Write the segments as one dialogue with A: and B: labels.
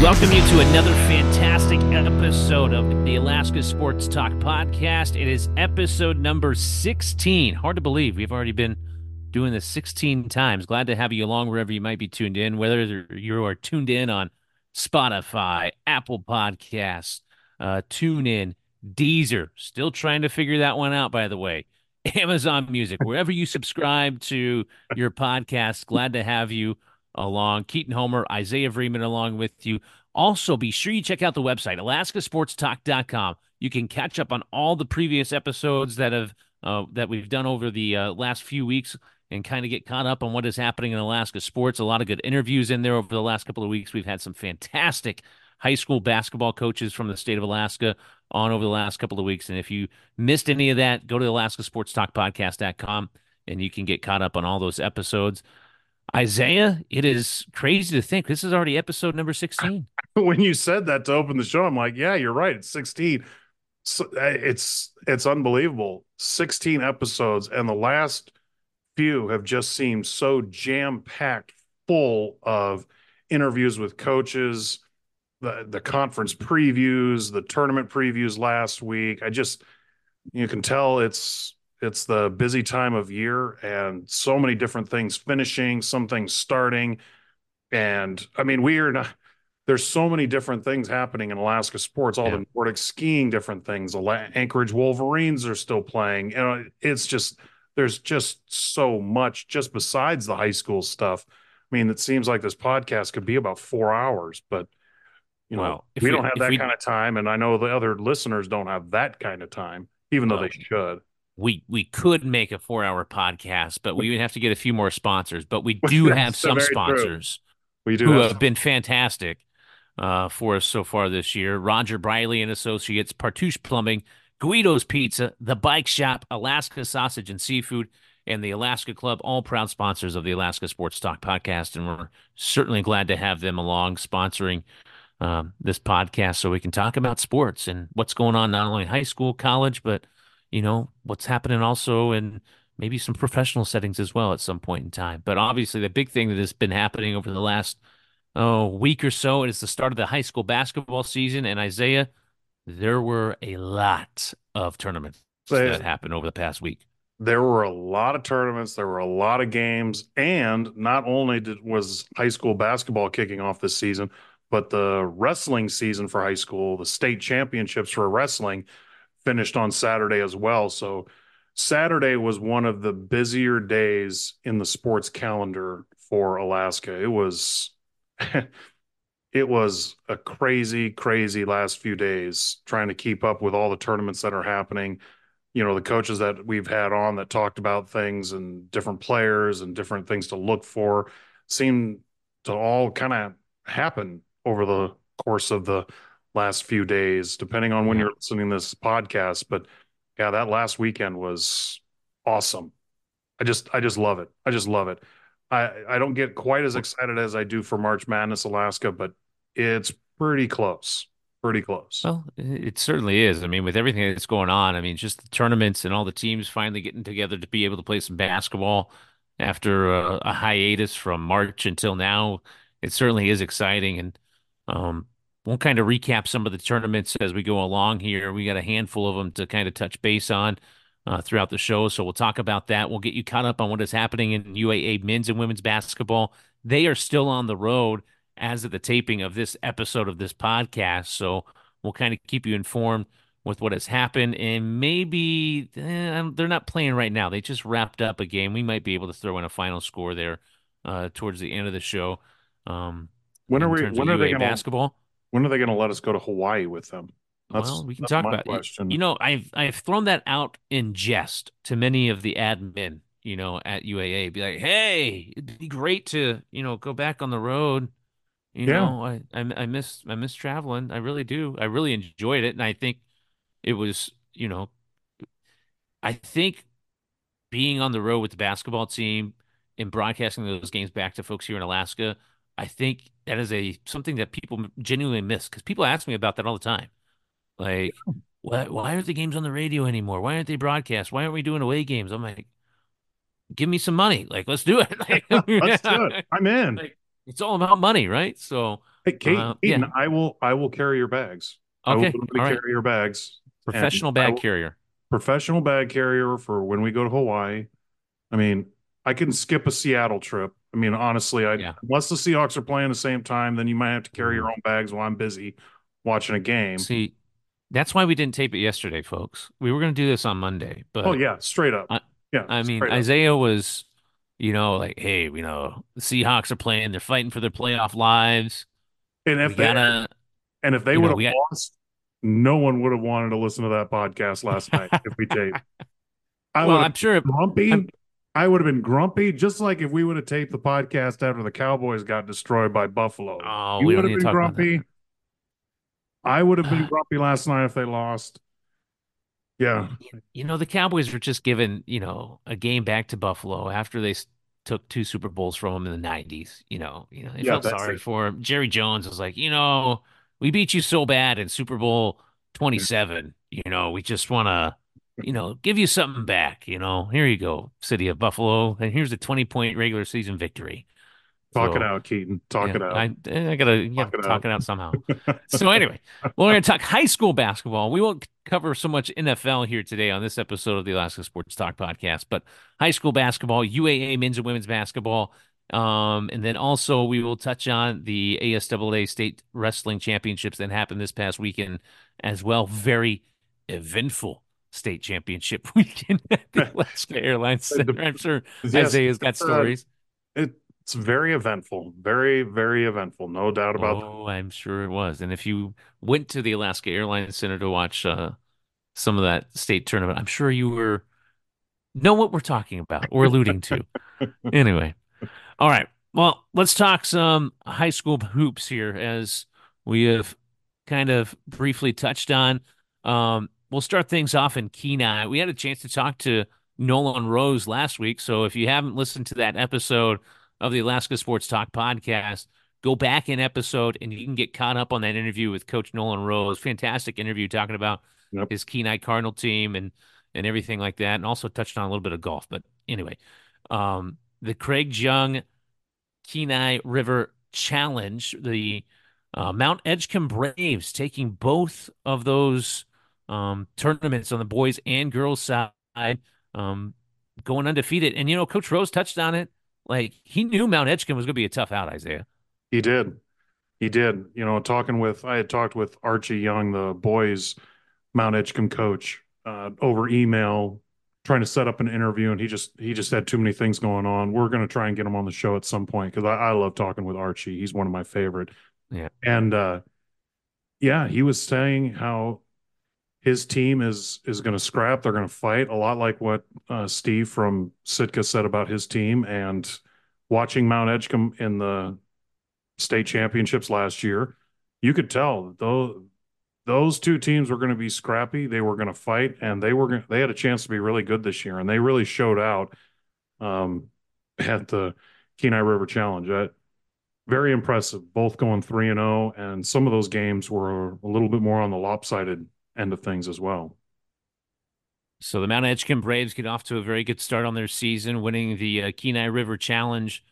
A: We welcome you to another fantastic episode of the Alaska Sports Talk podcast. It is episode number 16. Hard to believe we've already been doing this 16 times. Glad to have you along wherever you might be tuned in, whether you are tuned in on Spotify, Apple Podcasts, uh, TuneIn, Deezer. Still trying to figure that one out, by the way. Amazon Music, wherever you subscribe to your podcast. Glad to have you along. Keaton Homer, Isaiah Vreeman along with you. Also, be sure you check out the website, alaskasportstalk.com. You can catch up on all the previous episodes that have uh, that we've done over the uh, last few weeks and kind of get caught up on what is happening in Alaska sports. A lot of good interviews in there over the last couple of weeks. We've had some fantastic high school basketball coaches from the state of Alaska on over the last couple of weeks. And if you missed any of that, go to alaskasportstalkpodcast.com and you can get caught up on all those episodes. Isaiah, it is crazy to think this is already episode number 16.
B: when you said that to open the show, I'm like, yeah, you're right. It's 16. So, uh, it's it's unbelievable. 16 episodes, and the last few have just seemed so jam packed full of interviews with coaches, the the conference previews, the tournament previews last week. I just you can tell it's it's the busy time of year and so many different things finishing, some things starting. And I mean, we are not, there's so many different things happening in Alaska sports, all yeah. the Nordic skiing, different things. Anchorage Wolverines are still playing. You know, it's just, there's just so much just besides the high school stuff. I mean, it seems like this podcast could be about four hours, but you know, well, we, we, don't have that we, kind of time. And I know the other listeners don't have that kind of time, even though they should
A: we we could make a four hour podcast, but we would have to get a few more sponsors. But we do have some sponsors
B: we do
A: who have, have been fantastic uh, for us so far this year. Roger Briley and Associates, Partusch Plumbing, Guido's Pizza, The Bike Shop, Alaska Sausage and Seafood, and the Alaska Club, all proud sponsors of the Alaska Sports Talk podcast. And we're certainly glad to have them along sponsoring um, this podcast so we can talk about sports and what's going on not only in high school, college, but – you know, what's happening also in maybe some professional settings as well at some point in time. But obviously, the big thing that has been happening over the last oh, week or so is the start of the high school basketball season. And Isaiah, there were a lot of tournaments that happened over the past week.
B: There were a lot of tournaments. There were a lot of games, and not only did, was high school basketball kicking off this season, but the wrestling season for high school, the state championships for wrestling, finished on Saturday as well. So Saturday was one of the busier days in the sports calendar for Alaska. It was it was a crazy crazy last few days trying to keep up with all the tournaments that are happening. You know, the coaches that we've had on that talked about things and different players and different things to look for seem to all kind of happen over the course of the last few days, depending on when you're listening to this podcast. But yeah, that last weekend was awesome. I just I just love it. I just love it. I I don't get quite as excited as I do for March Madness Alaska, but it's pretty close. Pretty close.
A: Well, it certainly is. I mean, with everything that's going on, I mean, just the tournaments and all the teams finally getting together to be able to play some basketball after a, a hiatus from March until now, it certainly is exciting. And um, we'll kind of recap some of the tournaments as we go along here. We got a handful of them to kind of touch base on uh, throughout the show. So we'll talk about that. We'll get you caught up on what is happening in UAA men's and women's basketball. They are still on the road as of the taping of this episode of this podcast. So we'll kind of keep you informed with what has happened. And maybe eh, they're not playing right now. They just wrapped up a game. We might be able to throw in a final score there uh, towards the end of the show. Um,
B: when are we? When are they
A: going basketball?
B: When are they going to let us go to Hawaii with them?
A: That's, well, we can talk about question. it. You know, I've I've thrown that out in jest to many of the admin, you know, at UAA. Be like, hey, it'd be great to, you know, go back on the road. You yeah. know, I, I I miss I miss traveling. I really do. I really enjoyed it, and I think it was, you know, I think being on the road with the basketball team and broadcasting those games back to folks here in Alaska I think that is a something that people genuinely miss because people ask me about that all the time. Like, why, why aren't the games on the radio anymore? Why aren't they broadcast? Why aren't we doing away games? I'm like, give me some money. Like, let's do it. Like,
B: let's do it. I'm in.
A: Like, it's all about money, right? So,
B: Hey, Kate, uh, Keaton, yeah. I will I will carry your bags.
A: Okay,
B: I will carry
A: right.
B: your bags.
A: Professional bag carrier.
B: Professional bag carrier for when we go to Hawaii. I mean, I can skip a Seattle trip. I mean, honestly, I yeah. unless the Seahawks are playing the same time, then you might have to carry your mm-hmm. own bags while I'm busy watching a game.
A: See, that's why we didn't tape it yesterday, folks. We were going to do this on Monday, but
B: oh yeah, straight up.
A: I,
B: yeah,
A: I mean, Isaiah was, you know, like, hey, you know, the Seahawks are playing. They're fighting for their playoff lives.
B: And if we they gotta, and if they would have got, lost, no one would have wanted to listen to that podcast last night if we taped.
A: I well, I'm sure
B: grumpy. I'm, I would have been grumpy, just like if we would have taped the podcast after the Cowboys got destroyed by Buffalo.
A: Oh, you would have been grumpy.
B: I would have been grumpy last night if they lost. Yeah.
A: You know, the Cowboys were just given, you know, a game back to Buffalo after they took two Super Bowls from them in the 90s. You know, you know, they yeah, felt sorry it. for him. Jerry Jones was like, you know, we beat you so bad in Super Bowl 27. You know, we just want to, you know, give you something back. You know, here you go, City of Buffalo. And here's a 20 point regular season victory.
B: Talk so, it out, Keaton. Talk
A: yeah,
B: it out.
A: I, I gotta, talk, it, talk out. it out somehow. so anyway, well, we're gonna talk high school basketball. We won't cover so much NFL here today on this episode of the Alaska Sports Talk podcast, but high school basketball, UAA men's and women's basketball, um, and then also we will touch on the ASAA state wrestling championships that happened this past weekend as well. Very eventful state championship weekend at the Alaska Airlines Center. I'm sure yes, Isaiah's got stories.
B: Uh, it, it's very eventful, very very eventful, no doubt about
A: oh, that. Oh, I'm sure it was. And if you went to the Alaska Airlines Center to watch uh, some of that state tournament, I'm sure you were know what we're talking about or alluding to. anyway, all right. Well, let's talk some high school hoops here, as we have kind of briefly touched on. Um, we'll start things off in Kenai. We had a chance to talk to Nolan Rose last week, so if you haven't listened to that episode of the Alaska Sports Talk podcast. Go back in episode and you can get caught up on that interview with Coach Nolan Rose. Fantastic interview talking about yep. his Kenai Cardinal team and and everything like that, and also touched on a little bit of golf. But anyway, um, the Craig Jung Kenai River Challenge, the uh, Mount Edgecombe Braves taking both of those um, tournaments on the boys and girls side, um, going undefeated. And you know, Coach Rose touched on it. Like he knew Mount Edgecombe was going to be a tough out, Isaiah.
B: He did. He did. You know, talking with I had talked with Archie Young, the boys Mount Edgecombe coach, uh, over email, trying to set up an interview, and he just he just had too many things going on. We're going to try and get him on the show at some point because I, I love talking with Archie. He's one of my favorite.
A: Yeah.
B: And uh, yeah, he was saying how his team is is going to scrap. They're going to fight a lot like what uh, Steve from Sitka said about his team. And watching Mount Edgecombe in the state championships last year, you could tell those those two teams were going to be scrappy. They were going to fight, and they were going they had a chance to be really good this year, and they really showed out um, at the Kenai River Challenge. I, very impressive, both going three and zero, oh, and some of those games were a little bit more on the lopsided end of things as well.
A: So the Mount Edgecombe Braves get off to a very good start on their season, winning the uh, Kenai River Challenge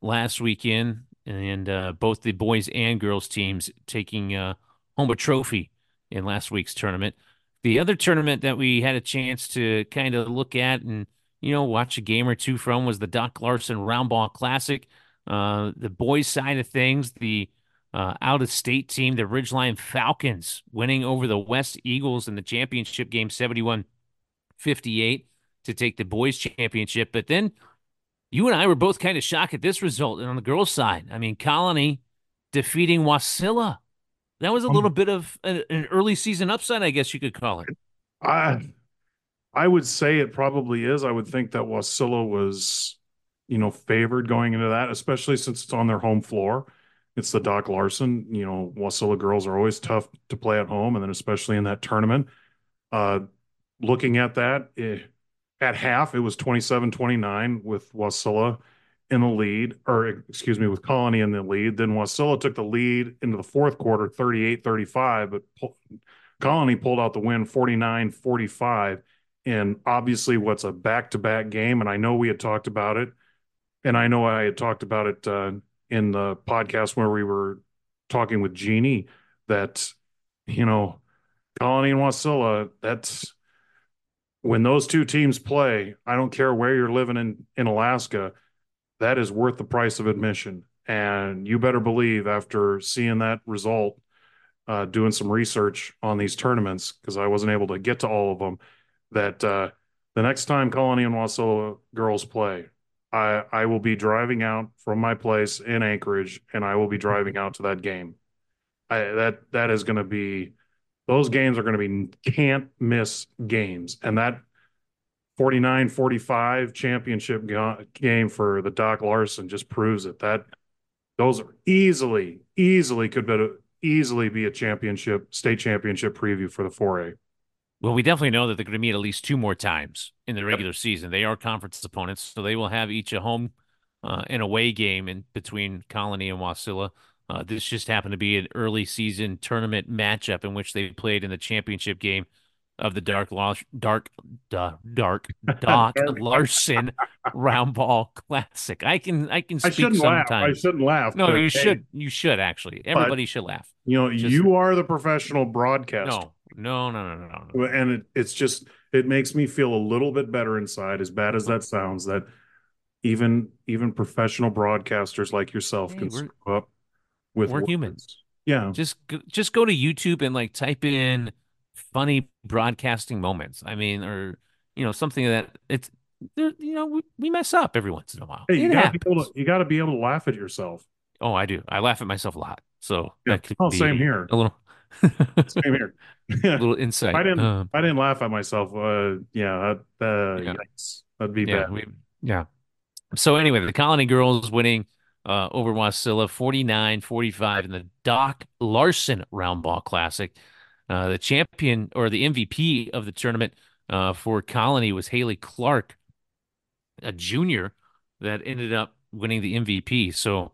A: last weekend, and uh, both the boys and girls teams taking uh, home a trophy in last week's tournament. The other tournament that we had a chance to kind of look at and you know watch a game or two from was the Doc Larson Roundball Classic. Uh, the boys' side of things, the uh, out of state team, the Ridgeline Falcons, winning over the West Eagles in the championship game 71 58 to take the boys' championship. But then you and I were both kind of shocked at this result. And on the girls' side, I mean, Colony defeating Wasilla. That was a little bit of an, an early season upside, I guess you could call it.
B: I, I would say it probably is. I would think that Wasilla was, you know, favored going into that, especially since it's on their home floor it's the Doc Larson. You know, Wasilla girls are always tough to play at home, and then especially in that tournament. Uh, looking at that, eh, at half, it was 27 29 with Wasilla in the lead, or excuse me, with Colony in the lead. Then Wasilla took the lead into the fourth quarter, 38 35, but Colony pulled out the win 49 45. And obviously, what's a back to back game. And I know we had talked about it. And I know I had talked about it uh, in the podcast where we were talking with Jeannie that, you know, Colony and Wasilla, that's when those two teams play, I don't care where you're living in, in Alaska, that is worth the price of admission. And you better believe after seeing that result, uh, doing some research on these tournaments, because I wasn't able to get to all of them, that uh, the next time Colony and Wasilla girls play, I, I will be driving out from my place in Anchorage and I will be driving out to that game. I, that that is going to be those games are going to be can't miss games. And that 49 45 championship game for the Doc Larson just proves it. That those are easily, easily could be, easily be a championship, state championship preview for the 4A.
A: Well, we definitely know that they're going to meet at least two more times in the regular yep. season. They are conference opponents, so they will have each a home uh, and away game in between Colony and Wasilla. Uh, this just happened to be an early season tournament matchup in which they played in the championship game of the Dark Dark Dark Dark Doc Larson Round Ball Classic. I can I can speak I shouldn't sometimes.
B: Laugh. I shouldn't laugh.
A: No, you hey, should you should actually. Everybody should laugh.
B: You know, just, you are the professional broadcaster.
A: No, no, no, no, no. no.
B: And it, it's just it makes me feel a little bit better inside, as bad as that mm-hmm. sounds. That even even professional broadcasters like yourself hey, can screw up with
A: we're words. humans.
B: Yeah.
A: Just just go to YouTube and like type in funny broadcasting moments. I mean, or you know, something that it's you know, we, we mess up every once in a while.
B: Hey, you gotta, be able to, you gotta be able to laugh at yourself.
A: Oh, I do. I laugh at myself a lot. So
B: yeah. that could oh, be same here.
A: A little
B: same here.
A: a little insight.
B: I didn't um, I didn't laugh at myself. Uh yeah, uh, yeah. Yikes. That'd be
A: yeah,
B: bad.
A: We, yeah. So anyway, the Colony girls winning uh, over Wasilla 49 45 in the Doc Larson Round Ball Classic. Uh, the champion or the MVP of the tournament uh, for Colony was Haley Clark, a junior that ended up winning the MVP. So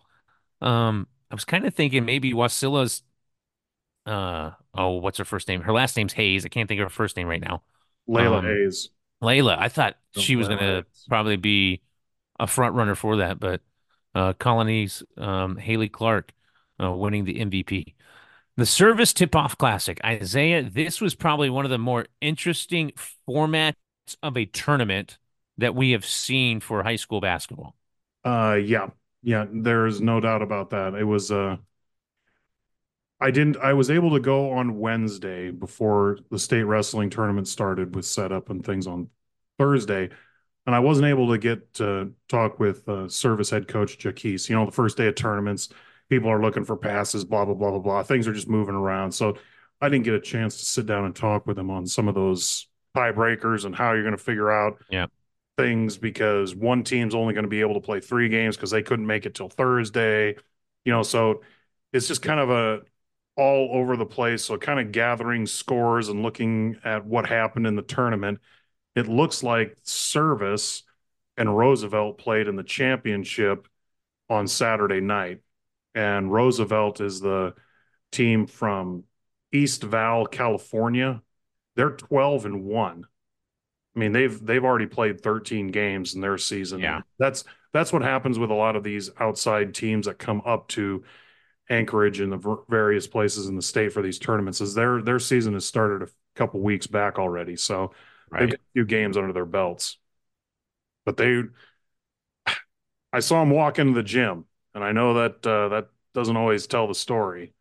A: um, I was kind of thinking maybe Wasilla's, uh, oh, what's her first name? Her last name's Hayes. I can't think of her first name right now.
B: Layla um, Hayes.
A: Layla. I thought she was going to probably be a front runner for that, but uh, colonies um, Haley Clark uh, winning the MVP. The Service Tip Off Classic. Isaiah, this was probably one of the more interesting formats of a tournament that we have seen for high school basketball.
B: Uh yeah. Yeah, there's no doubt about that. It was uh I didn't I was able to go on Wednesday before the state wrestling tournament started with setup and things on Thursday and I wasn't able to get to talk with uh, service head coach Jaquise. You know, the first day of tournaments, people are looking for passes, blah blah blah blah blah. Things are just moving around, so I didn't get a chance to sit down and talk with him on some of those tiebreakers and how you're going to figure out
A: yeah.
B: things because one team's only going to be able to play three games because they couldn't make it till Thursday. You know, so it's just kind of a all over the place. So kind of gathering scores and looking at what happened in the tournament it looks like Service and Roosevelt played in the championship on Saturday night. And Roosevelt is the team from Eastvale, California. They're 12 and 1. I mean, they've they've already played 13 games in their season.
A: Yeah.
B: That's that's what happens with a lot of these outside teams that come up to Anchorage and the various places in the state for these tournaments is their their season has started a couple weeks back already. So Right. They've got a few games under their belts. But they, I saw them walk into the gym, and I know that uh, that doesn't always tell the story,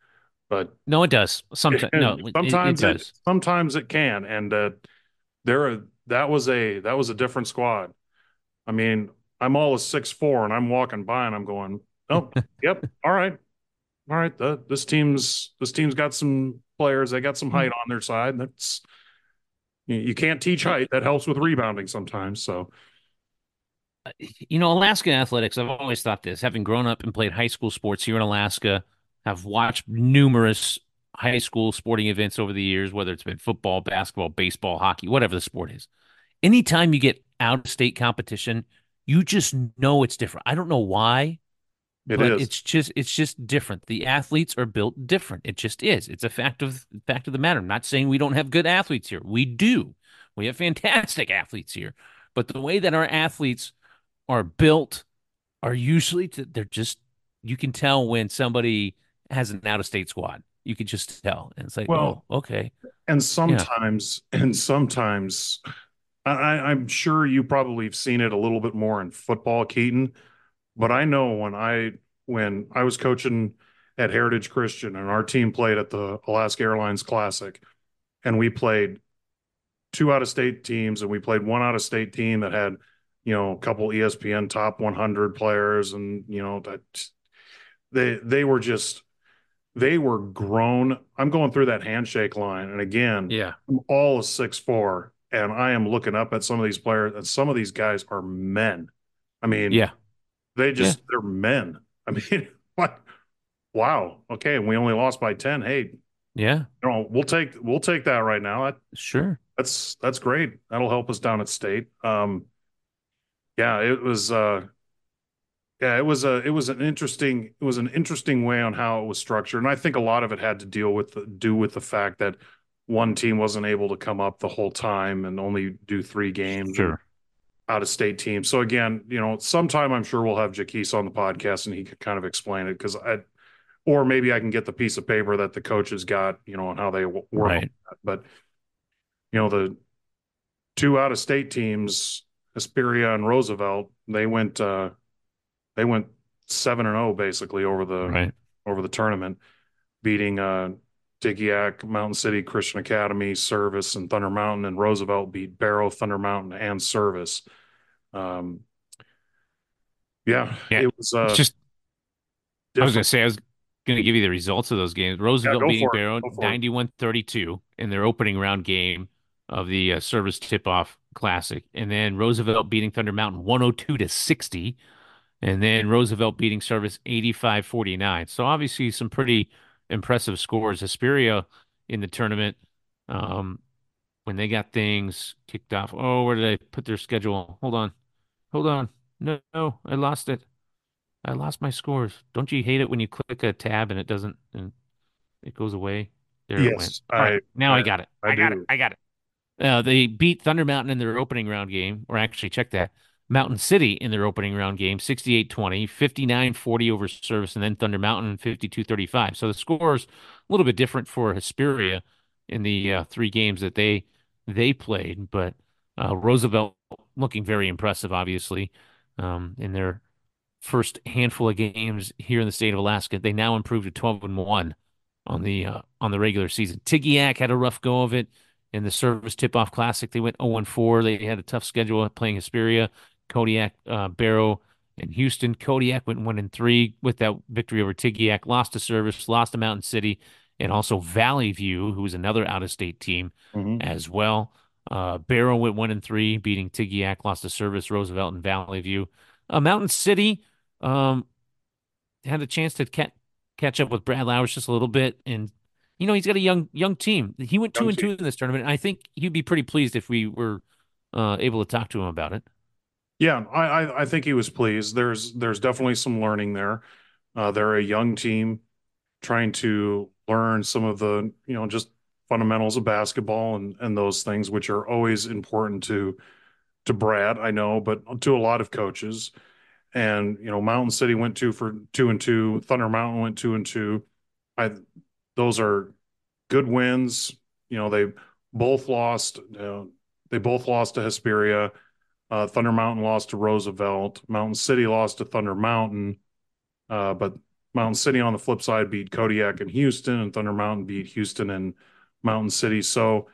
B: but
A: no, it does. Sometimes, no,
B: sometimes
A: it, it, does.
B: sometimes it can, and uh, there are that was a that was a different squad. I mean, I'm all a six four, and I'm walking by, and I'm going, oh, yep, all right, all right. The, this team's this team's got some players. They got some hmm. height on their side. That's you can't teach height. That helps with rebounding sometimes. So,
A: you know, Alaska athletics, I've always thought this, having grown up and played high school sports here in Alaska, have watched numerous high school sporting events over the years, whether it's been football, basketball, baseball, hockey, whatever the sport is. Anytime you get out of state competition, you just know it's different. I don't know why.
B: It
A: but
B: is.
A: It's just it's just different. The athletes are built different. It just is. It's a fact of fact of the matter. I'm not saying we don't have good athletes here. We do. We have fantastic athletes here. But the way that our athletes are built are usually to, they're just you can tell when somebody has an out of state squad. You can just tell. And it's like,
B: Well,
A: oh, okay.
B: and sometimes, and sometimes, I, I'm sure you probably have seen it a little bit more in football, Keaton. But I know when I when I was coaching at Heritage Christian and our team played at the Alaska Airlines Classic, and we played two out of state teams, and we played one out of state team that had, you know, a couple ESPN top 100 players, and you know that they they were just they were grown. I'm going through that handshake line, and again,
A: Yeah.
B: I'm all a six four, and I am looking up at some of these players, and some of these guys are men. I mean,
A: Yeah.
B: They just they're men. I mean, like, wow, okay, and we only lost by ten. Hey,
A: Yeah.
B: you know, we'll take we'll take that right now. That,
A: Sure.
B: that's that's great. That'll help us down at state. Um, yeah, it was. Uh, yeah, it was a it was an interesting it was an interesting way on how it was structured, and I think a lot of it had to deal with the, do with the fact that one team wasn't able to come up the whole time and only do three games.
A: Sure.
B: Out of state team. So again, you know, sometime I'm sure we'll have Jaquise on the podcast and he could kind of explain it because I, or maybe I can get the piece of paper that the coaches got, you know, on how they work.
A: Right.
B: But you know, the two out of state teams, Hesperia and Roosevelt, they went, uh, they went seven and zero basically over the
A: Right.
B: over the tournament, beating uh, Digiac, Mountain City Christian Academy, Service, and Thunder Mountain. And Roosevelt beat Barrow, Thunder Mountain, and Service. Um, yeah,
A: Yeah,
B: it was uh,
A: just I was going to say I was going to give you the results of those games. Roosevelt
B: go
A: beating. Barrow
B: Go for it.
A: 91-32 in their opening round game of the uh, Service Tip-Off Classic, and then Roosevelt beating Thunder Mountain 102 to 60, and then Roosevelt beating Service 85-49. So obviously some pretty impressive scores. Hesperia in the tournament um, when they got things kicked off. Oh, where did I put their schedule? Hold on. Hold on. No, no, I lost it. I lost my scores. Don't you hate it when you click a tab and it doesn't and it goes away? There it went.
B: Yes,
A: All right,
B: I-
A: now I,
B: I-
A: got it.
B: I
A: I, got
B: do.
A: it. I got it. Uh, they beat Thunder Mountain in their opening round game, or actually check that. Mountain City in their opening round game, 68-20, 59-40 over service, and then Thunder Mountain 52-35. So the scores a little bit different for Hesperia in the uh, three games that they they played, but uh, Roosevelt looking very impressive, obviously, um, in their first handful of games here in the state of Alaska. They now improved to 12 and 1 on the uh, on the regular season. Tigiak had a rough go of it in the Service Tip-Off Classic. They went 0 and 4. They had a tough schedule playing Hesperia, Kodiak, uh, Barrow, and Houston. Kodiak went 1 and 3 with that victory over Tigiak. Lost to Service, lost to Mountain City, and also Valley View, who was another out-of-state team
B: Mhm.
A: as well. Uh, Barrow went one and three, beating Tigiak, lost to Service, Roosevelt, and Valley View. Uh, Mountain City um, had a chance to ca- catch up with Brad Lauwers just a little bit, and you know he's got a young young team. He went two
B: Young
A: and two in this tournament. And I think he'd be pretty pleased if we were uh, able to talk to him about it.
B: Yeah, I, I I think he was pleased. There's there's definitely some learning there. Uh, they're a young team trying to learn some of the you know just fundamentals of basketball and and those things which are always important to to Brad, I know, but to a lot of coaches. And you know, Mountain City went two for two and two. Thunder Mountain went two and two. I those are good wins. You know, they both lost. You know, they both lost to Hesperia. Uh, Thunder Mountain lost to Roosevelt. Mountain City lost to Thunder Mountain. Uh, but Mountain City on the flip side beat Kodiak and Houston, and Thunder Mountain beat Houston and Mountain City. So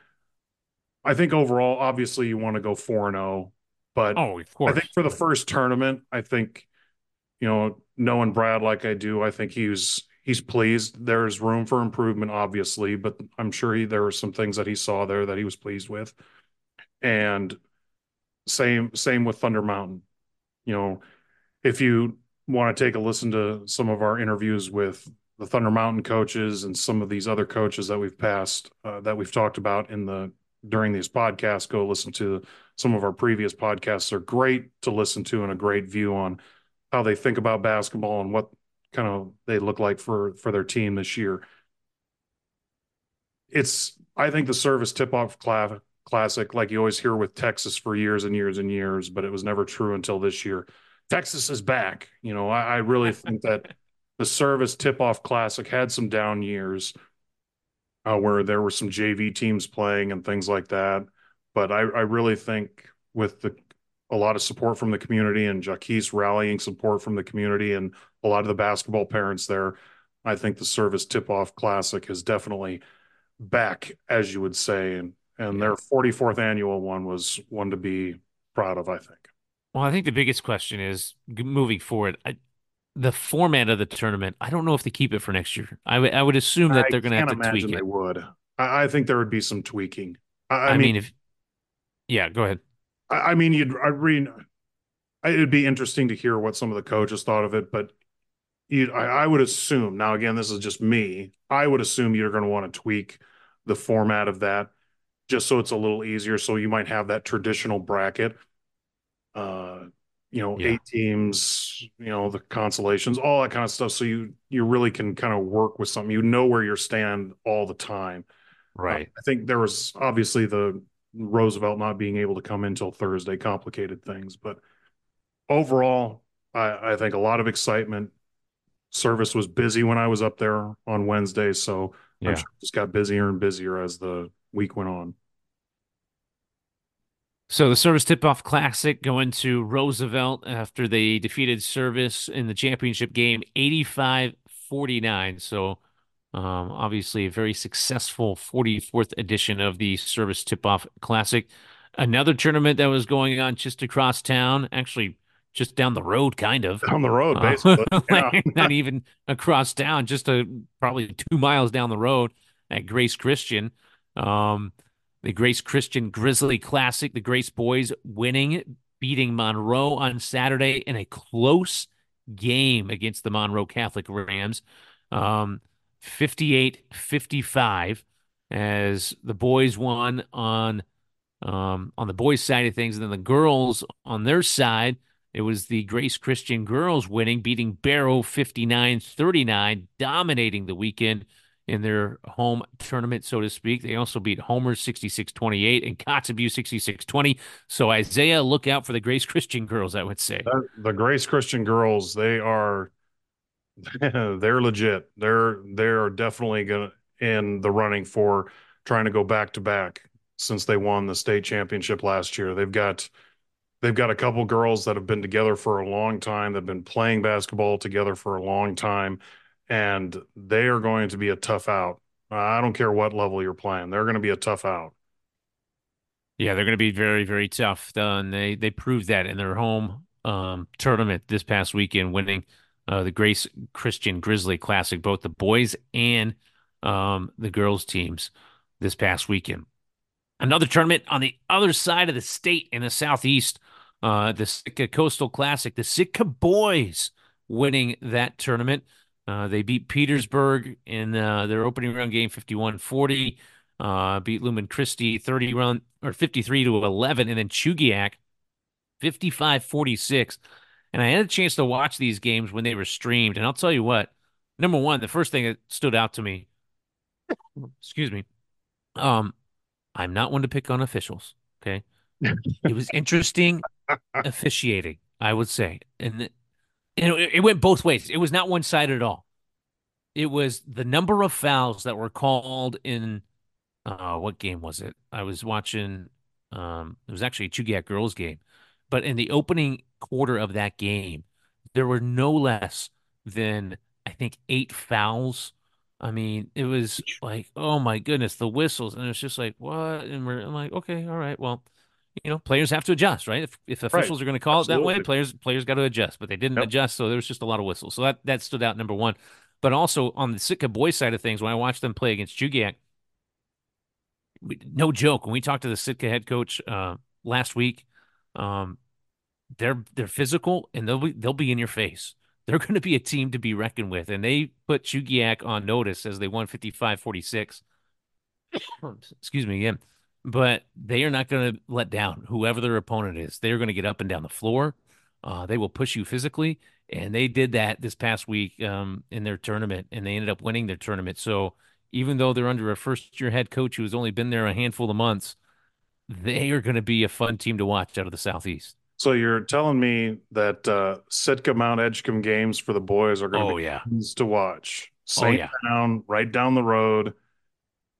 B: I think overall, obviously, you want to go 4 0. But
A: Oh, of course.
B: I think for the first tournament, I think, you know, knowing Brad like I do, I think he's he's pleased. There's room for improvement, obviously, but I'm sure he, there were some things that he saw there that he was pleased with. And same same with Thunder Mountain. You know, if you want to take a listen to some of our interviews with the Thunder Mountain coaches and some of these other coaches that we've passed uh, that we've talked about in the during these podcasts, go listen to some of our previous podcasts. They're great to listen to and a great view on how they think about basketball and what kind of they look like for for their team this year. It's I think the service tip off cla- classic, like you always hear with Texas for years and years and years, but it was never true until this year. Texas is back. You know, I, I really think that the Service Tip Off Classic had some down years uh, where there were some JV teams playing and things like that. But I, I really think with the a lot of support from the community and Jaquise rallying support from the community and a lot of the basketball parents there, I think the Service Tip Off Classic is definitely back, as you would say, and and their 44th annual one was one to be proud of, I think.
A: Well, I think the biggest question is moving forward. I, the format of the tournament. I don't know if they keep it for next year. I, w- I would assume that they're going to have to tweak it.
B: They would. I, I, think there would be some tweaking. I, I,
A: mean, mean, if yeah, go ahead.
B: I, mean, you'd I mean, it'd be interesting to hear what some of the coaches thought of it, but you, I, would assume now. Again, this is just me. I would assume you're going to want to tweak the format of that just so it's a little easier. So you might have that traditional bracket. Uh, you know, yeah. eight teams, you know, the consolations, all that kind of stuff. So you you really can kind of work with something. You know where you stand all the time.
A: Right. Uh,
B: I think there was obviously the Roosevelt not being able to come in until Thursday complicated things, but overall, I, I think a lot of excitement. Service was busy when I was up there on Wednesday, so yeah. Sure it just got busier and busier as the week went on.
A: So the Service Tip-Off Classic going to Roosevelt after they defeated Service in the championship game 85-49. So um, obviously a very successful 44th edition of the Service Tip-Off Classic. Another tournament that was going on just across town, actually just down the road, kind of.
B: Down the road, uh, basically. Uh,
A: yeah. not even across town, just a, probably two miles down the road at Grace Christian. Um, the Grace Christian Grizzly Classic, the Grace boys winning, beating Monroe on Saturday in a close game against the Monroe Catholic Rams. Um, 58 55 as the boys won on um, on the boys' side of things, and then the girls on their side, it was the Grace Christian girls winning, beating Barrow 59 39, dominating the weekend in their home tournament, so to speak. They also beat Homer 66 28 and Kotzebue 66 20. So, Isaiah, look out for the Grace Christian girls, I would say.
B: The, Grace Christian girls, they are. they're legit. They're they're definitely gonna in the running for trying to go back to back since they won the state championship last year. They've got they've got a couple girls that have been together for a long time. They've been playing basketball together for a long time and they are going to be a tough out. I don't care what level you're playing; they're going to be a tough out.
A: Yeah, they're going to be very, very tough. Uh, and they they proved that in their home um, tournament this past weekend, winning uh, the Grace Christian Grizzly Classic, both the boys and um, the girls teams this past weekend. Another tournament on the other side of the state in the southeast, uh, the Sitka Coastal Classic, the Sitka boys winning that tournament. Uh, they beat Petersburg in uh, their opening round game 51 40. Uh, beat Lumen Christi 30 run or 53 to 11. And then Chugiak 55 46. And I had a chance to watch these games when they were streamed. And I'll tell you what, number one, the first thing that stood out to me, excuse me, um, I'm not one to pick on officials. Okay. it was interesting officiating, I would say. And it, it went both ways. It was not one sided at all. It was the number of fouls that were called in. Uh, what game was it? I was watching. Um, it was actually a Chugiak girls game, but in the opening quarter of that game, there were no less than I think eight fouls. I mean, it was like, oh my goodness, the whistles, and it's just like, what? And we're I'm like, okay, all right, well, you know, players have to adjust, right? If if officials right. are going to call Absolutely. it that way, players players got to adjust, but they didn't yep. adjust, so there was just a lot of whistles. So that that stood out number one. But also on the Sitka boys side of things, when I watched them play against Chugiak, no joke. When we talked to the Sitka head coach uh, last week, um, they're they're physical and they'll be they'll be in your face. They're going to be a team to be reckoned with, and they put Chugiak on notice as they won 55-46. Excuse me again but they are not going to let down whoever their opponent is. They're going to get up and down the floor. Uh, they will push you physically, and they did that this past week um, in their tournament, and they ended up winning their tournament. So even though they're under a first-year head coach who has only been there a handful of months, they are going to be a fun team to watch out of the southeast.
B: So you're telling me that uh, Sitka Mount Edgecombe games for the boys are going to
A: Oh
B: be
A: yeah.
B: to watch.
A: Oh yeah.
B: right down the road.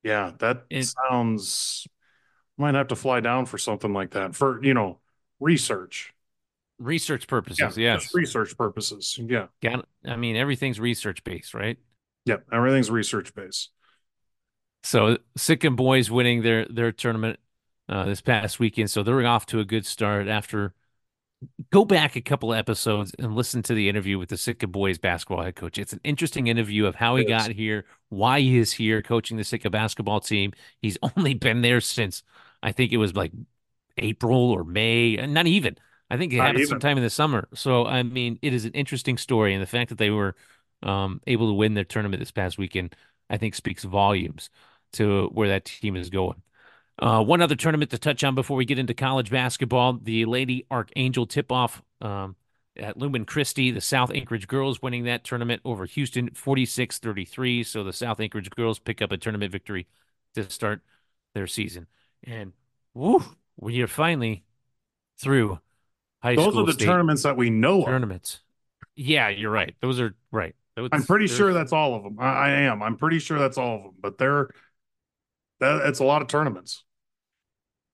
B: Yeah, that
A: It,
B: sounds. Might have to fly down for something like that for you know research.
A: research purposes,
B: just
A: yes.
B: research purposes. Yeah,
A: Got, I mean, everything's research based, right?
B: yeah, everything's research based.
A: So Sitka boys winning their their tournament uh, this past weekend, so they're off to a good start. After go back a couple of episodes and listen to the interview with the Sitka boys basketball head coach. It's an interesting interview of how he got here, why he is here coaching the Sitka basketball team. He's only been there since I think it was like April or May, not even. I think it
B: Not
A: happened
B: even.
A: sometime in the summer. So I mean, it is an interesting story, and the fact that they were um, able to win their tournament this past weekend, I think, speaks volumes to where that team is going. Uh, one other tournament to touch on before we get into college basketball: the Lady Archangel tip-off um, at Lumen Christi. The South Anchorage girls winning that tournament over Houston, 46-33. So the South Anchorage girls pick up a tournament victory to start their season. And woo, we are finally through high
B: Those
A: school
B: are the tournaments that we know of.
A: tournaments. Yeah, you're right. Those are right. Those,
B: I'm pretty sure that's all of them. I, I am. I'm pretty sure that's all of them. But they're that it's a lot of tournaments.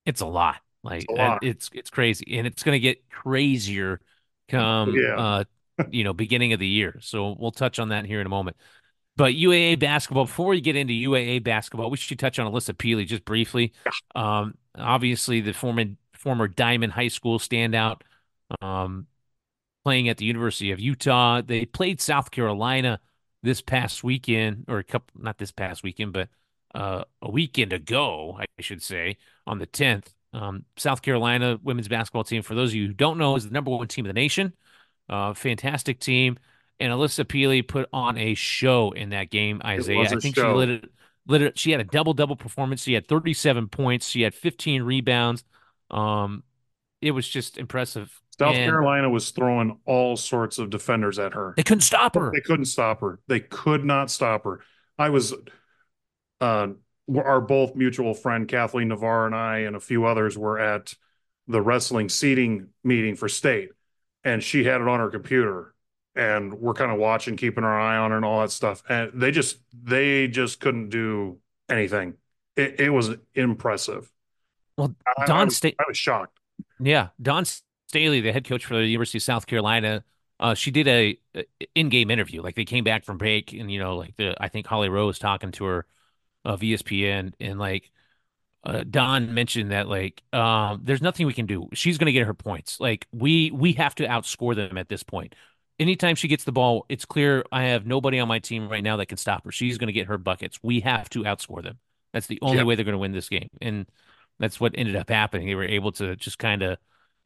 A: it's a lot. Like
B: It's a lot.
A: it's it's crazy, and it's going to get crazier come
B: Yeah.
A: uh you know beginning of the year. So we'll touch on that here in a moment. But UAA basketball. Before we get into UAA basketball, we should touch on Alissa Pili just briefly. Um, obviously the former former Dimond High School standout. Um, playing at the University of Utah. They played South Carolina this past weekend, or a couple, not this past weekend, but uh, a weekend ago, I should say, on the 10th. Um, South Carolina women's basketball team, for those of you who don't know, is the number one team in the nation. Uh, fantastic team. And Alissa Pili put on a show in that game, Isaiah. I think
B: show.
A: she lit it, lit it. She had a double double performance. She had 37 points. She had 15 rebounds. Um, it was just impressive.
B: South
A: And
B: Carolina was throwing all sorts of defenders at her.
A: They couldn't stop her.
B: They couldn't stop her. They could not stop her. I was, uh, our both mutual friend Kathleen Navarre and I and a few others were at the wrestling seating meeting for state, and she had it on her computer, and we're kind of watching, keeping our eye on her and all that stuff. And they just, they just couldn't do anything. It, it was impressive.
A: Well, Don
B: was, I was shocked.
A: yeah, Dawn Staley, the head coach for the University of South Carolina, uh, she did a, a in-game interview. Like they came back from break, and you know, like the I think Holly Rowe was talking to her of ESPN, and like uh, Don mentioned that like um, there's nothing we can do. She's going to get her points. Like we we have to outscore them at this point. Anytime she gets the ball, it's clear I have nobody on my team right now that can stop her. She's going to get her buckets. We have to outscore them. That's the only
B: Yep.
A: way they're going to win this game, and that's what ended up happening. They were able to just kind of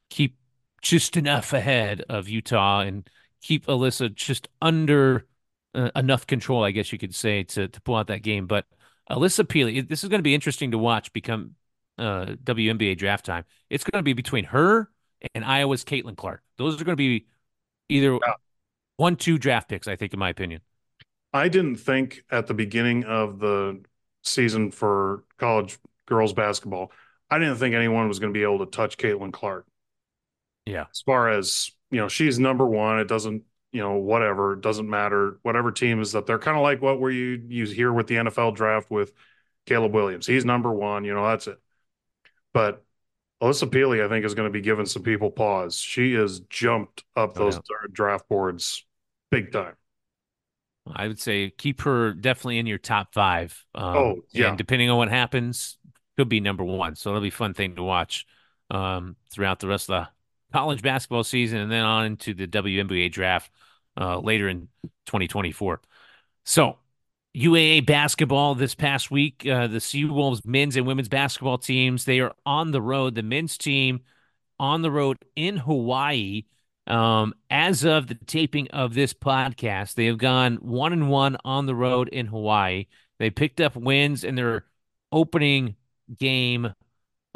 A: keep just enough ahead of Utah and keep Alissa just under uh, enough control, I guess you could say, to to pull out that game. But Alissa Pili, this is going to be interesting to watch become uh, WNBA draft time. It's going to be between her and Iowa's Caitlin Clark. Those are going to be either
B: Yeah.
A: one, two draft picks, I think, in my opinion.
B: I didn't think at the beginning of the season for college girls basketball, I didn't think anyone was going to be able to touch Caitlin Clark.
A: Yeah.
B: As far as, you know, she's number one. It doesn't, you know, whatever, it doesn't matter. Whatever team is up there, kind of like what were you you hear with the NFL draft with Caleb Williams. He's number one, you know, that's it. But Alissa Pili, I think, is going to be giving some people pause. She has jumped up
A: No
B: those
A: doubt.
B: draft boards big time.
A: I would say keep her definitely in your top five. Um,
B: Oh, yeah.
A: And depending on what happens, could be number one. So it'll be a fun thing to watch um, throughout the rest of the college basketball season and then on into the WNBA draft uh, later in 2024. So UAA basketball this past week, uh, the Seawolves men's and women's basketball teams, they are on the road. The men's team on the road in Hawaii. Um, as of the taping of this podcast, they have gone one and one on the road in Hawaii. They picked up wins in their opening game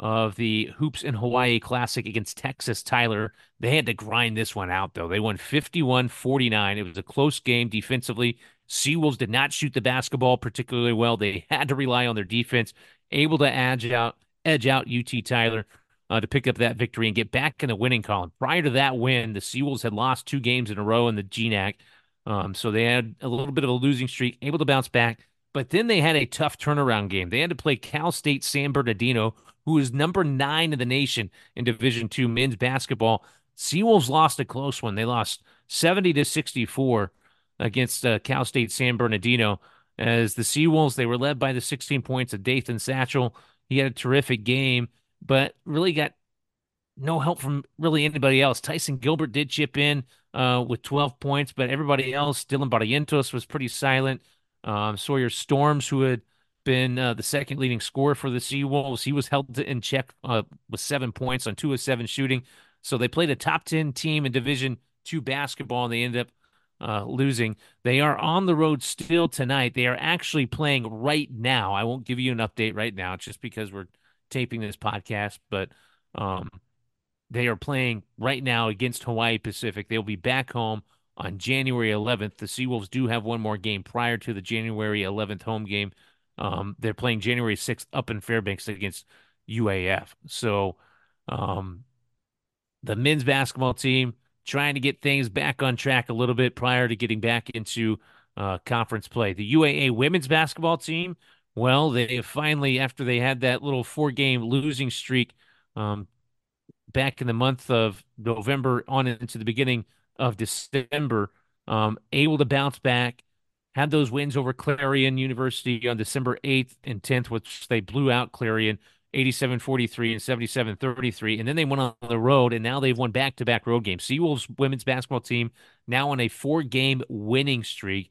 A: of the Hoops in Hawaii Classic against Texas Tyler. They had to grind this one out, though. They won 51 49. It was a close game defensively. Seawolves did not shoot the basketball particularly well. They had to rely on their defense, able to edge out, edge out UT Tyler. uh, to pick up that victory and get back in the winning column. Prior to that win, the Seawolves had lost two games in a row in the GNAC. Um, so they had a little bit of a losing streak, able to bounce back. But then they had a tough turnaround game. They had to play Cal State San Bernardino, who is number nine in the nation in Division two men's basketball. Seawolves lost a close one. They lost 70 to 64 against uh, Cal State San Bernardino. As the Seawolves, they were led by the 16 points of Dathan Satchel. He had a terrific game, but really got no help from really anybody else. Tyson Gilbert did chip in uh, with 12 points, but everybody else, Dylan Barrientos was pretty silent. Um, Sawyer Storms, who had been uh, the second leading scorer for the Seawolves, he was held in check uh, with seven points on two of seven shooting. So they played a top 10 team in Division two basketball, and they ended up uh, losing. They are on the road still tonight. They are actually playing right now. I won't give you an update right now, just because we're taping this podcast, but um, they are playing right now against Hawaii Pacific. They'll be back home on January 11th. The Seawolves do have one more game prior to the January 11th home game. Um, they're playing January 6th up in Fairbanks against UAF. So um, the men's basketball team trying to get things back on track a little bit prior to getting back into uh, conference play. The UAA women's basketball team, well, they finally, after they had that little four game losing streak um, back in the month of November on into the beginning of December, um, able to bounce back, had those wins over Clarion University on December 8th and 10th, which they blew out Clarion 87 43 and 77 33. And then they went on the road, and now they've won back to back road games. Seawolves women's basketball team now on a four game winning streak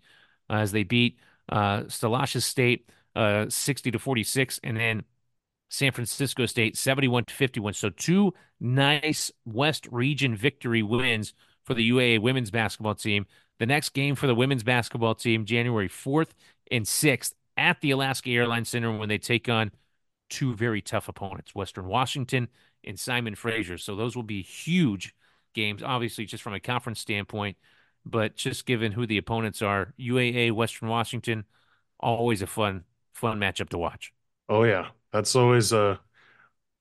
A: uh, as they beat uh, State uh, 60 to 46, and then San Francisco State 71 to 51. So two nice West region victory wins for the UAA women's basketball team. The next game for the women's basketball team, January 4th and 6th at the Alaska Airlines Center when they take on two very tough opponents, Western Washington and Simon Fraser. So those will be huge games, obviously, just from a conference standpoint, but just given who the opponents are, UAA, Western Washington, always a fun, fun matchup to watch.
B: Oh yeah, that's always a. Uh,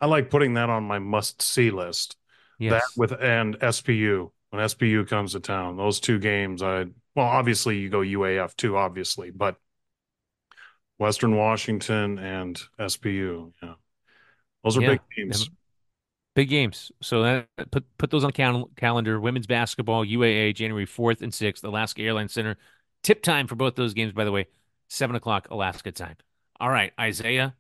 B: I like putting that on my must see list. Yes. That with and SPU when SPU comes to town, those two games. I well, obviously you go UAF too, obviously, but Western Washington and SPU. Yeah, those are yeah. big games.
A: Big games. So that put put those on cal- calendar. Women's basketball, UAA, January fourth and sixth, Alaska Airlines Center. Tip time for both those games, by the way, seven o'clock Alaska time. All right, Isaiah.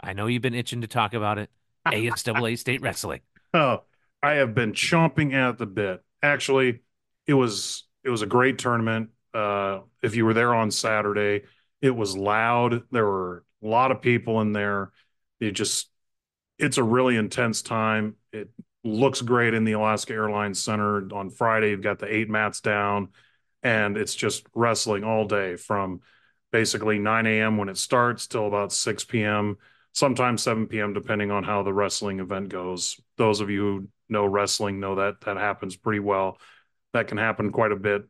A: I know you've been itching to talk about it. ASAA State Wrestling.
B: Oh, I have been chomping at the bit. Actually, it was it was a great tournament. Uh, if you were there on Saturday, it was loud. There were a lot of people in there. It just, it's a really intense time. It looks great in the Alaska Airlines Center on Friday. You've got the eight mats down, and it's just wrestling all day from basically 9 a.m. when it starts till about 6 p.m., sometimes 7 p.m., depending on how the wrestling event goes. Those of you who know wrestling know that that happens pretty well. That can happen quite a bit.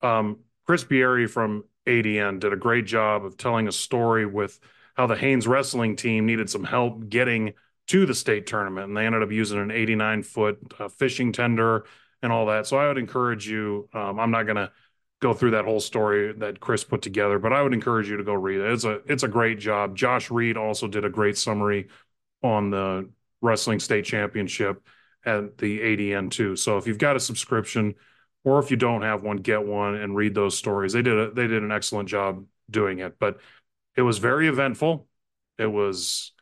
B: Um, Chris Bieri from ADN did a great job of telling a story with how the Haines wrestling team needed some help getting to the state tournament, and they ended up using an 89 foot uh, fishing tender and all that. So I would encourage you. Um, I'm not going to go through that whole story that Chris put together, but I would encourage you to go read it. It's a it's a great job. Josh Reed also did a great summary on the wrestling state championship at the ADN too. So if you've got a subscription or if you don't have one, get one and read those stories. They did a, they did an excellent job doing it, but it was very eventful. It was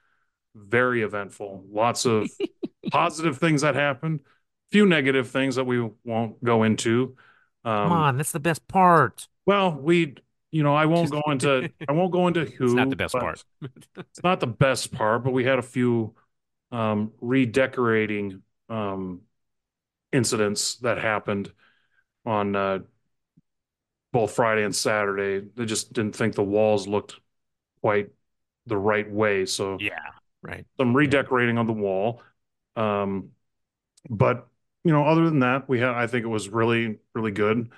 B: very eventful. Lots of positive things that happened, few negative things that we won't go into.
A: Um, Come on, that's the best part.
B: Well, we, you know, I won't go into, I won't go into who.
A: It's not the best part.
B: it's not the best part, but we had a few um, redecorating um, incidents that happened on uh, both Friday and Saturday. They just didn't think the walls looked quite the right way. So
A: yeah, right.
B: Some redecorating on the wall. Um, but you know, other than that, we had I think it was really really good.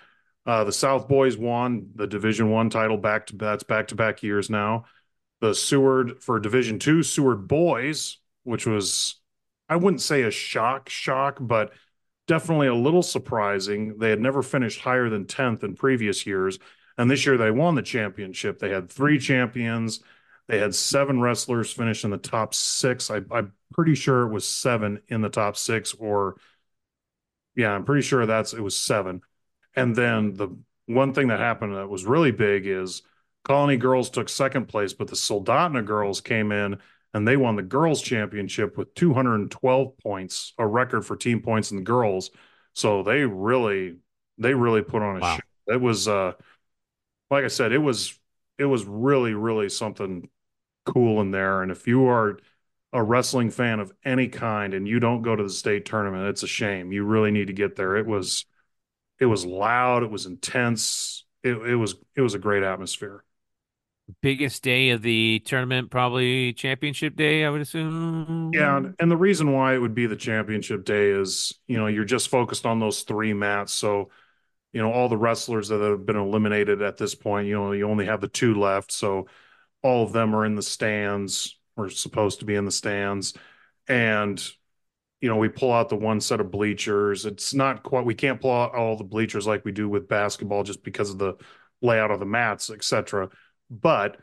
B: Uh, the South Boys won the Division One title back to that's back to back years now. The Seward for Division Two Seward Boys, which was I wouldn't say a shock, shock, but definitely a little surprising. They had never finished higher than 10th in previous years. And this year they won the championship. They had three champions. They had seven wrestlers finish in the top six. I, am pretty sure it was seven in the top six, or yeah, I'm pretty sure that's it was seven. And then the one thing that happened that was really big is Colony girls took second place, but the Soldotna girls came in and they won the girls championship with 212 points, a record for team points in the girls. So they really, they really put on a wow. show. It was, uh, like I said, it was, it was really, really something cool in there. And if you are a wrestling fan of any kind and you don't go to the state tournament, it's a shame. You really need to get there. It was, it was loud. It was intense. It, it was, it was a great atmosphere
A: biggest day of the tournament, probably championship day, I would assume.
B: Yeah, and the reason why it would be the championship day is, you know, you're just focused on those three mats. So, you know, all the wrestlers that have been eliminated at this point, you know, you only have the two left. So all of them are in the stands or supposed to be in the stands. And, you know, we pull out the one set of bleachers. It's not quite, we can't pull out all the bleachers like we do with basketball just because of the layout of the mats, etc but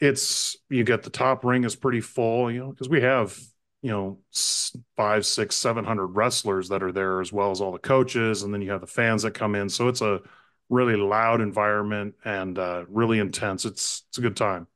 B: it's you get the top ring is pretty full, you know, because we have you know five, six, seven hundred wrestlers that are there as well as all the coaches, and then you have the fans that come in. So it's a really loud environment and uh, really intense. It's it's a good time.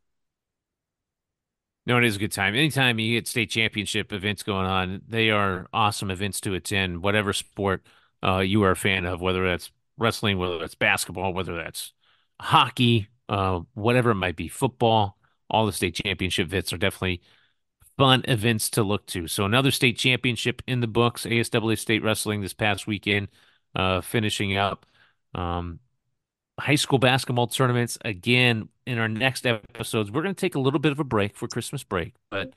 A: No, it is a good time. Anytime you get state championship events going on, they are awesome events to attend. Whatever sport uh, you are a fan of, whether that's wrestling, whether that's basketball, whether that's hockey, uh, whatever it might be, football, all the state championship events are definitely fun events to look to. So another state championship in the books, ASAA State Wrestling this past weekend, uh, finishing up. Um, high school basketball tournaments again in our next episodes. We're going to take a little bit of a break for Christmas break, but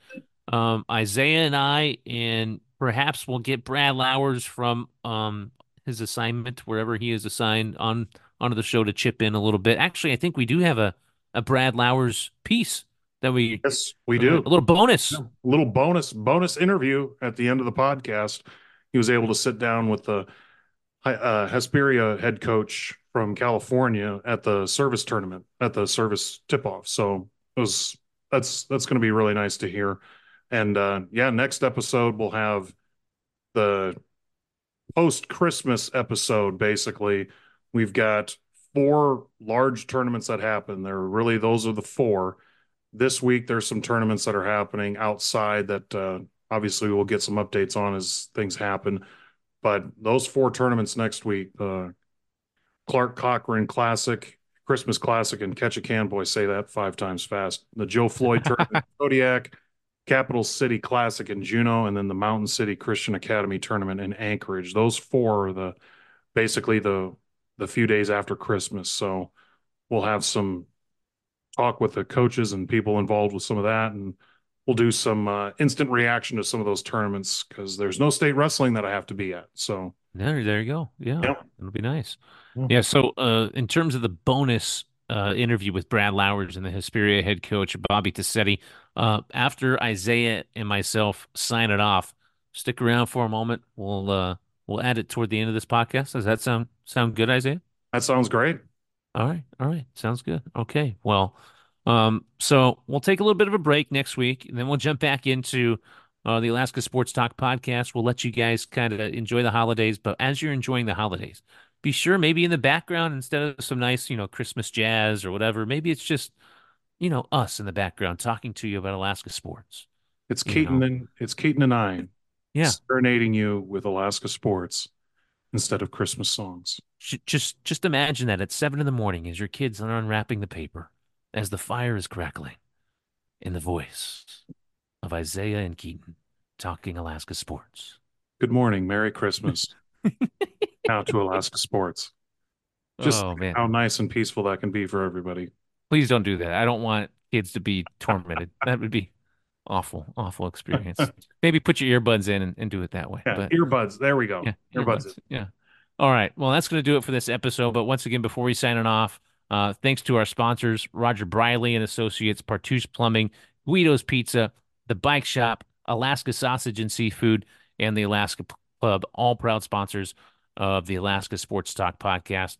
A: um, Isaiah and I, and perhaps we'll get Brad Lauwers from um, his assignment wherever he is assigned on onto the show to chip in a little bit. Actually, I think we do have a, a Brad Lauwers piece that we
B: yes we do
A: a little bonus,
B: a little bonus bonus interview at the end of the podcast. He was able to sit down with the uh, Hesperia head coach from California at the service tournament at the service tip off. So it was that's that's going to be really nice to hear. And uh, yeah, next episode we'll have the post Christmas episode basically We've got four large tournaments that happen. There really those are the four. This week there's some tournaments that are happening outside that uh, obviously we'll get some updates on as things happen. But those four tournaments next week, uh, Clark Cochran Classic, Christmas Classic, and Ketchikan. Boy, say that five times fast. The Joe Floyd Tournament, Kodiak, Capital City Classic in Juneau, and then the Mountain City Christian Academy Tournament in Anchorage. Those four are the basically the the few days after Christmas. So we'll have some talk with the coaches and people involved with some of that. And we'll do some uh, instant reaction to some of those tournaments because there's no state wrestling that I have to be at. So
A: there, there you go. Yeah, it'll be nice. Yeah. yeah so uh, in terms of the bonus uh, interview with Brad Lauwers and the Hesperia head coach Bobby Tossetti, uh, after Isaiah and myself sign it off, stick around for a moment. We'll uh, we'll add it toward the end of this podcast. Does that sound sound good, Isaiah?
B: That sounds great.
A: All right, all right, sounds good. Okay, well, um, so we'll take a little bit of a break next week, and then we'll jump back into uh, the Alaska Sports Talk podcast. We'll let you guys kind of enjoy the holidays, but as you're enjoying the holidays, be sure maybe in the background instead of some nice, you know, Christmas jazz or whatever, maybe it's just you know us in the background talking to you about Alaska sports.
B: It's Keaton know? and it's Keaton and I
A: yeah.
B: serenading you with Alaska sports instead of Christmas songs.
A: Just just imagine that at seven in the morning as your kids are unwrapping the paper, as the fire is crackling, in the voice of Isaiah and Keaton talking Alaska sports.
B: Good morning, Merry Christmas. now to Alaska sports. Just oh, man. how nice and peaceful that can be for everybody.
A: Please don't do that. I don't want kids to be tormented. that would be awful, awful experience. Maybe put your earbuds in and, and do it that way.
B: Yeah, but, earbuds. There we go. Yeah, earbuds. earbuds
A: yeah. All right. Well, that's going to do it for this episode. But once again, before we sign it off, uh, thanks to our sponsors, Roger Briley and Associates, Partusch Plumbing, Guido's Pizza, The Bike Shop, Alaska Sausage and Seafood, and the Alaska Club, all proud sponsors of the Alaska Sports Talk podcast.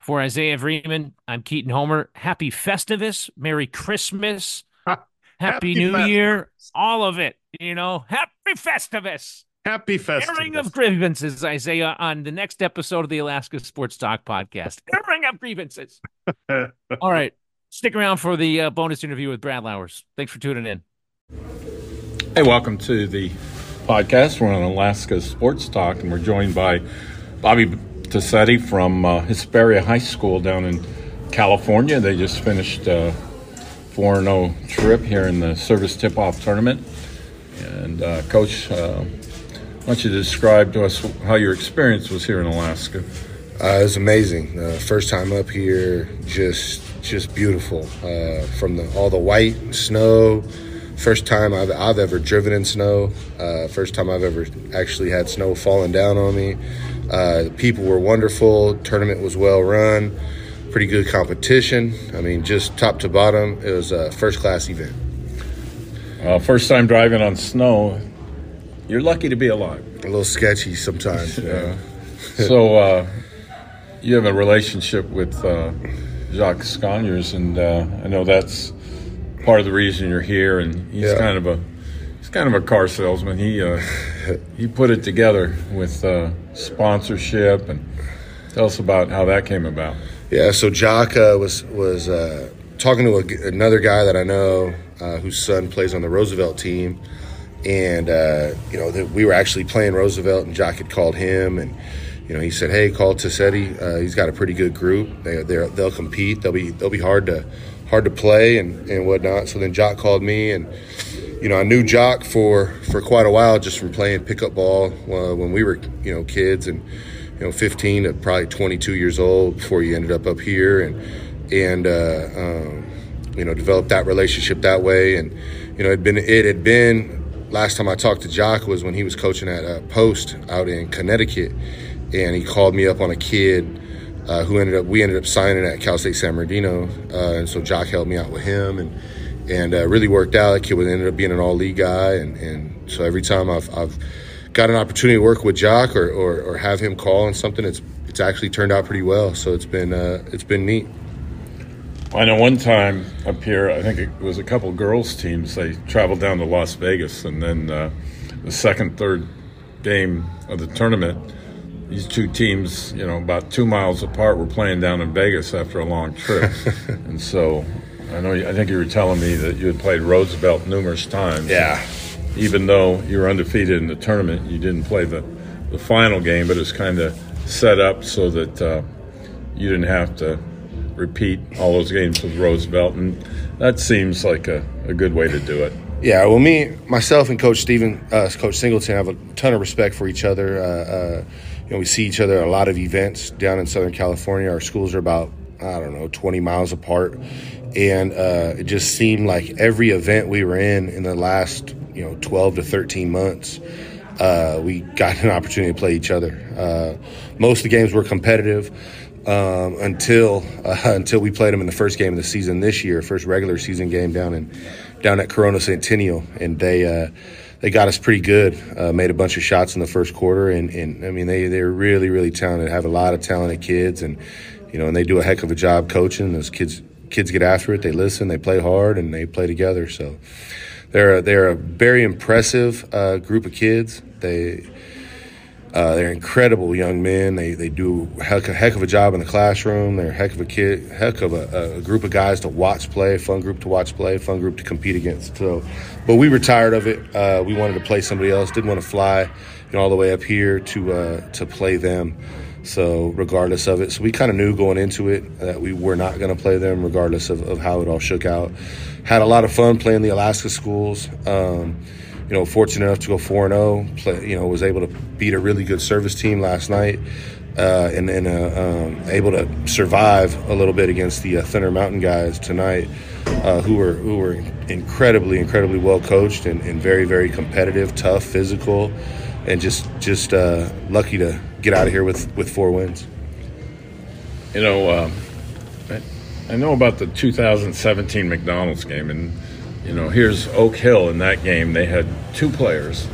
A: For Isaiah Vreeman, I'm Keaton Homer. Happy Festivus, Merry Christmas, Happy, Happy New Festivus. Year, all of it. You know, Happy Festivus.
B: Happy Festivus.
A: Airing of grievances, Isaiah, on the next episode of the Alaska Sports Talk podcast. Airing of grievances. all right. Stick around for the uh, bonus interview with Brad Lauwers. Thanks for tuning in.
C: Hey, welcome to the podcast. We're on Alaska Sports Talk, and we're joined by Bobby Tossetti from uh, Hesperia High School down in California. They just finished a 4 0 trip here in the service tip off tournament. And, uh, Coach, uh, why don't you describe to us how your experience was here in Alaska?
D: Uh, it was amazing. Uh, first time up here, just just beautiful. Uh, from the, all the white snow, first time I've, I've ever driven in snow. Uh, first time I've ever actually had snow falling down on me. Uh, people were wonderful. Tournament was well run. Pretty good competition. I mean, just top to bottom, it was a first class event.
C: Uh, first time driving on snow. You're lucky to be alive.
D: A little sketchy sometimes. yeah.
C: so uh, you have a relationship with uh, Jacques Sconiers, and uh, I know that's part of the reason you're here. And he's yeah. kind of a he's kind of a car salesman. He uh, he put it together with uh, sponsorship, and tell us about how that came about.
D: Yeah, so Jock uh, was was uh, talking to a, another guy that I know uh, whose son plays on the Roosevelt team, and uh, you know the, we were actually playing Roosevelt, and Jock had called him and you know, he said, "Hey, call Tossetti. Uh, he's got a pretty good group. They they'll compete. They'll be they'll be hard to hard to play and, and whatnot." So then Jock called me, and you know, I knew Jock for for quite a while just from playing pickup ball uh, when we were you know kids and you know 15 to probably 22 years old before he ended up up here and and uh, um, you know developed that relationship that way and you know it had been it had been last time I talked to Jock was when he was coaching at a Post out in Connecticut and he called me up on a kid uh, who ended up we ended up signing at Cal State San Bernardino, uh, and so Jock helped me out with him, and and uh, really worked out. That kid ended up being an all league guy, and, and so every time I've, I've got an opportunity to work with Jock or, or, or, have him call on something, it's it's actually turned out pretty well. So it's been uh, it's been neat.
C: I know one time up here, I think it was a couple girls teams. They traveled down to Las Vegas, and then uh, the second, third game of the tournament these two teams, you know, about two miles apart, were playing down in Vegas after a long trip, and so I know. I think you were telling me that you had played Roosevelt numerous times.
D: Yeah.
C: Even though you were undefeated in the tournament, you didn't play the the final game, but it's kind of set up so that uh, you didn't have to repeat all those games with Roosevelt, and that seems like a, a good way to do it.
D: Yeah, well, me, myself, and Coach Stephen, uh, Coach Singleton have a ton of respect for each other. Uh, uh you know, we see each other at a lot of events down in Southern California. Our schools are about, I don't know, 20 miles apart. And uh, it just seemed like every event we were in in the last, you know, 12 to 13 months, uh, we got an opportunity to play each other. Uh, most of the games were competitive. Um, until uh, until we played them in the first game of the season this year, first regular season game down in down at Corona Centennial, and they uh, they got us pretty good. Uh, made a bunch of shots in the first quarter, and, and I mean they they're really really talented. Have a lot of talented kids, and you know, and they do a heck of a job coaching. Those kids kids get after it. They listen. They play hard, and they play together. So they're a, they're a very impressive uh, group of kids. They uh, they're incredible young men. They they do heck, a heck of a job in the classroom. They're a heck of a kid, heck of a, a, group of guys to watch play. Fun group to watch play. Fun group to compete against. So, but we were tired of it. Uh, we wanted to play somebody else. Didn't want to fly, you know, all the way up here to uh, to play them. So regardless of it, so we kind of knew going into it that we were not going to play them, regardless of, of, how it all shook out. Had a lot of fun playing the Alaska schools. Um, you know, fortunate enough to go four and zero. Oh, you know, was able to beat a really good service team last night, uh, and then uh, um, able to survive a little bit against the uh, Thunder Mountain guys tonight, uh, who were who were incredibly, incredibly well coached and, and very, very competitive, tough, physical, and just just uh, lucky to get out of here with with four wins.
C: You know, um, I, I know about the 2017 McDonald's game and you know, here's Oak Hill in that game. They had two players,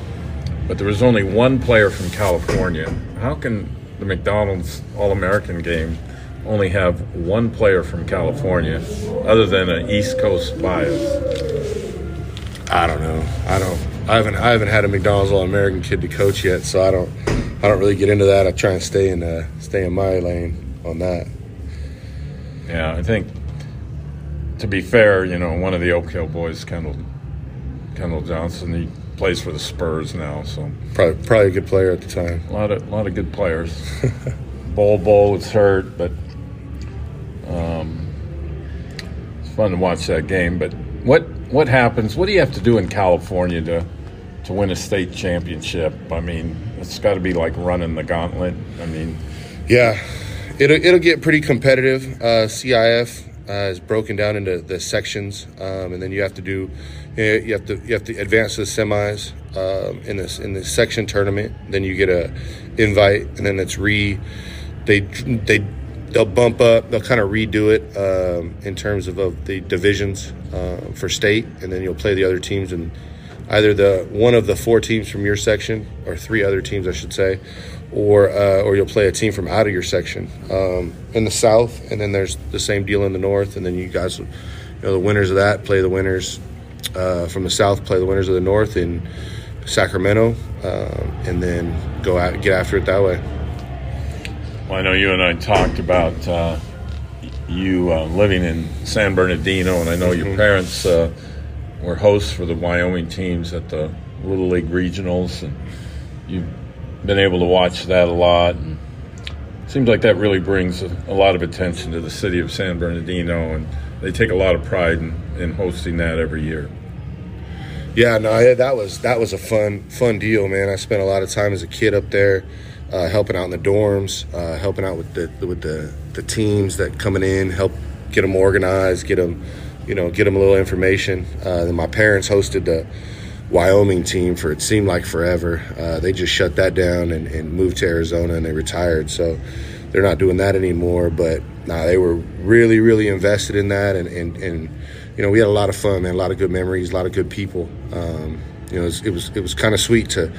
C: but there was only one player from California. How can the McDonald's All American game only have one player from California other than an East Coast bias?
D: I don't know. I don't. I haven't. I haven't had a McDonald's All American kid to coach yet, so I don't. I don't really get into that. I try and stay in uh, stay in my lane on that.
C: Yeah, I think to be fair, you know, one of the Oak Hill boys, Kendall Kendall Johnson, he plays for the Spurs now, so
D: probably probably a good player at the time.
C: A lot of a lot of good players. Bol Bol was hurt, but um, it's fun to watch that game. But what what happens? What do you have to do in California to to win a state championship? I mean, it's got to be like running the gauntlet. I mean,
D: yeah, it'll it'll get pretty competitive. Uh, CIF uh, is broken down into the sections, um, and then you have to do you have to you have to advance to the semis um, in this in the section tournament. Then you get a invite, and then it's re they they they'll bump up. They'll kind of redo it um, in terms of, of the divisions uh, for state, and then you'll play the other teams and either the one of the four teams from your section or three other teams, I should say, or uh, or you'll play a team from out of your section um, in the south, and then there's the same deal in the north, and then you guys, you know, the winners of that play the winners uh, from the south, play the winners of the north in Sacramento, um, and then go out get after it that way.
C: Well, I know you and I talked about uh, you uh, living in San Bernardino, and I know mm-hmm. your parents uh, were hosts for the Wyoming teams at the Little League regionals, and you've been able to watch that a lot. And seems like that really brings a, a, lot of attention to the city of San Bernardino, and they take a lot of pride in, in hosting that every year.
D: Yeah, no, that was that was a fun fun deal, man. I spent a lot of time as a kid up there uh, helping out in the dorms, uh, helping out with the with the, the teams that coming in, help get them organized, get them, you know, get them a little information. Uh, then my parents hosted the Wyoming team for it seemed like forever. Uh, they just shut that down and, and, moved to Arizona and they retired. So they're not doing that anymore. But nah, they were really, really invested in that, and, and, and you know, we had a lot of fun, man, a lot of good memories, a lot of good people. Um, you know, it was it was, it was kind of sweet to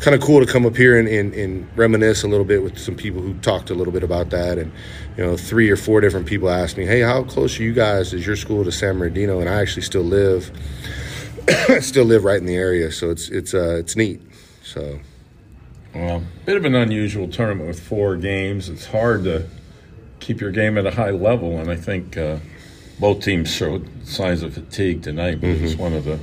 D: kind of cool to come up here and, and, and, reminisce a little bit with some people who talked a little bit about that. And, you know, three or four different people asked me, hey, how close are you guys? Is your school to San Bernardino? And I actually still live, still live right in the area. So it's, it's, uh, it's neat. So.
C: Well, bit of an unusual tournament with four games. It's hard to keep your game at a high level. And I think uh, both teams showed signs of fatigue tonight, but mm-hmm. it was one of the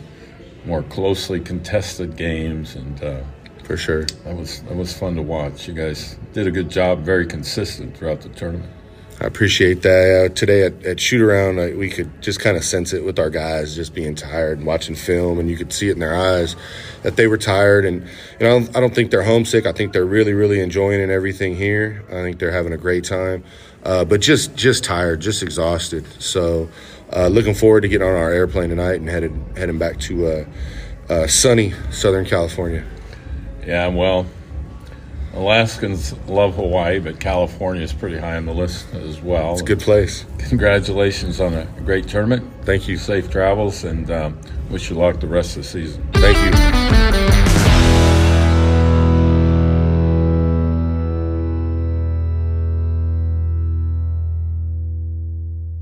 C: more closely contested games. And, uh,
D: for sure.
C: That was that was fun to watch. You guys did a good job, very consistent throughout the tournament.
D: I appreciate that. Uh, today at, at shoot around, uh, we could just kind of sense it with our guys, just being tired and watching film, and you could see it in their eyes that they were tired. And you know, I don't think they're homesick. I think they're really, really enjoying and everything here. I think they're having a great time, uh, but just just tired, just exhausted. So, uh, looking forward to getting on our airplane tonight and headed heading back to uh, uh, sunny Southern California.
C: Yeah, I'm well, Alaskans love Hawaii, but California is pretty high on the list as well.
D: It's a good place.
C: Congratulations on a great tournament.
D: Thank you.
C: Safe travels, and um, wish you luck the rest of the season.
D: Thank you.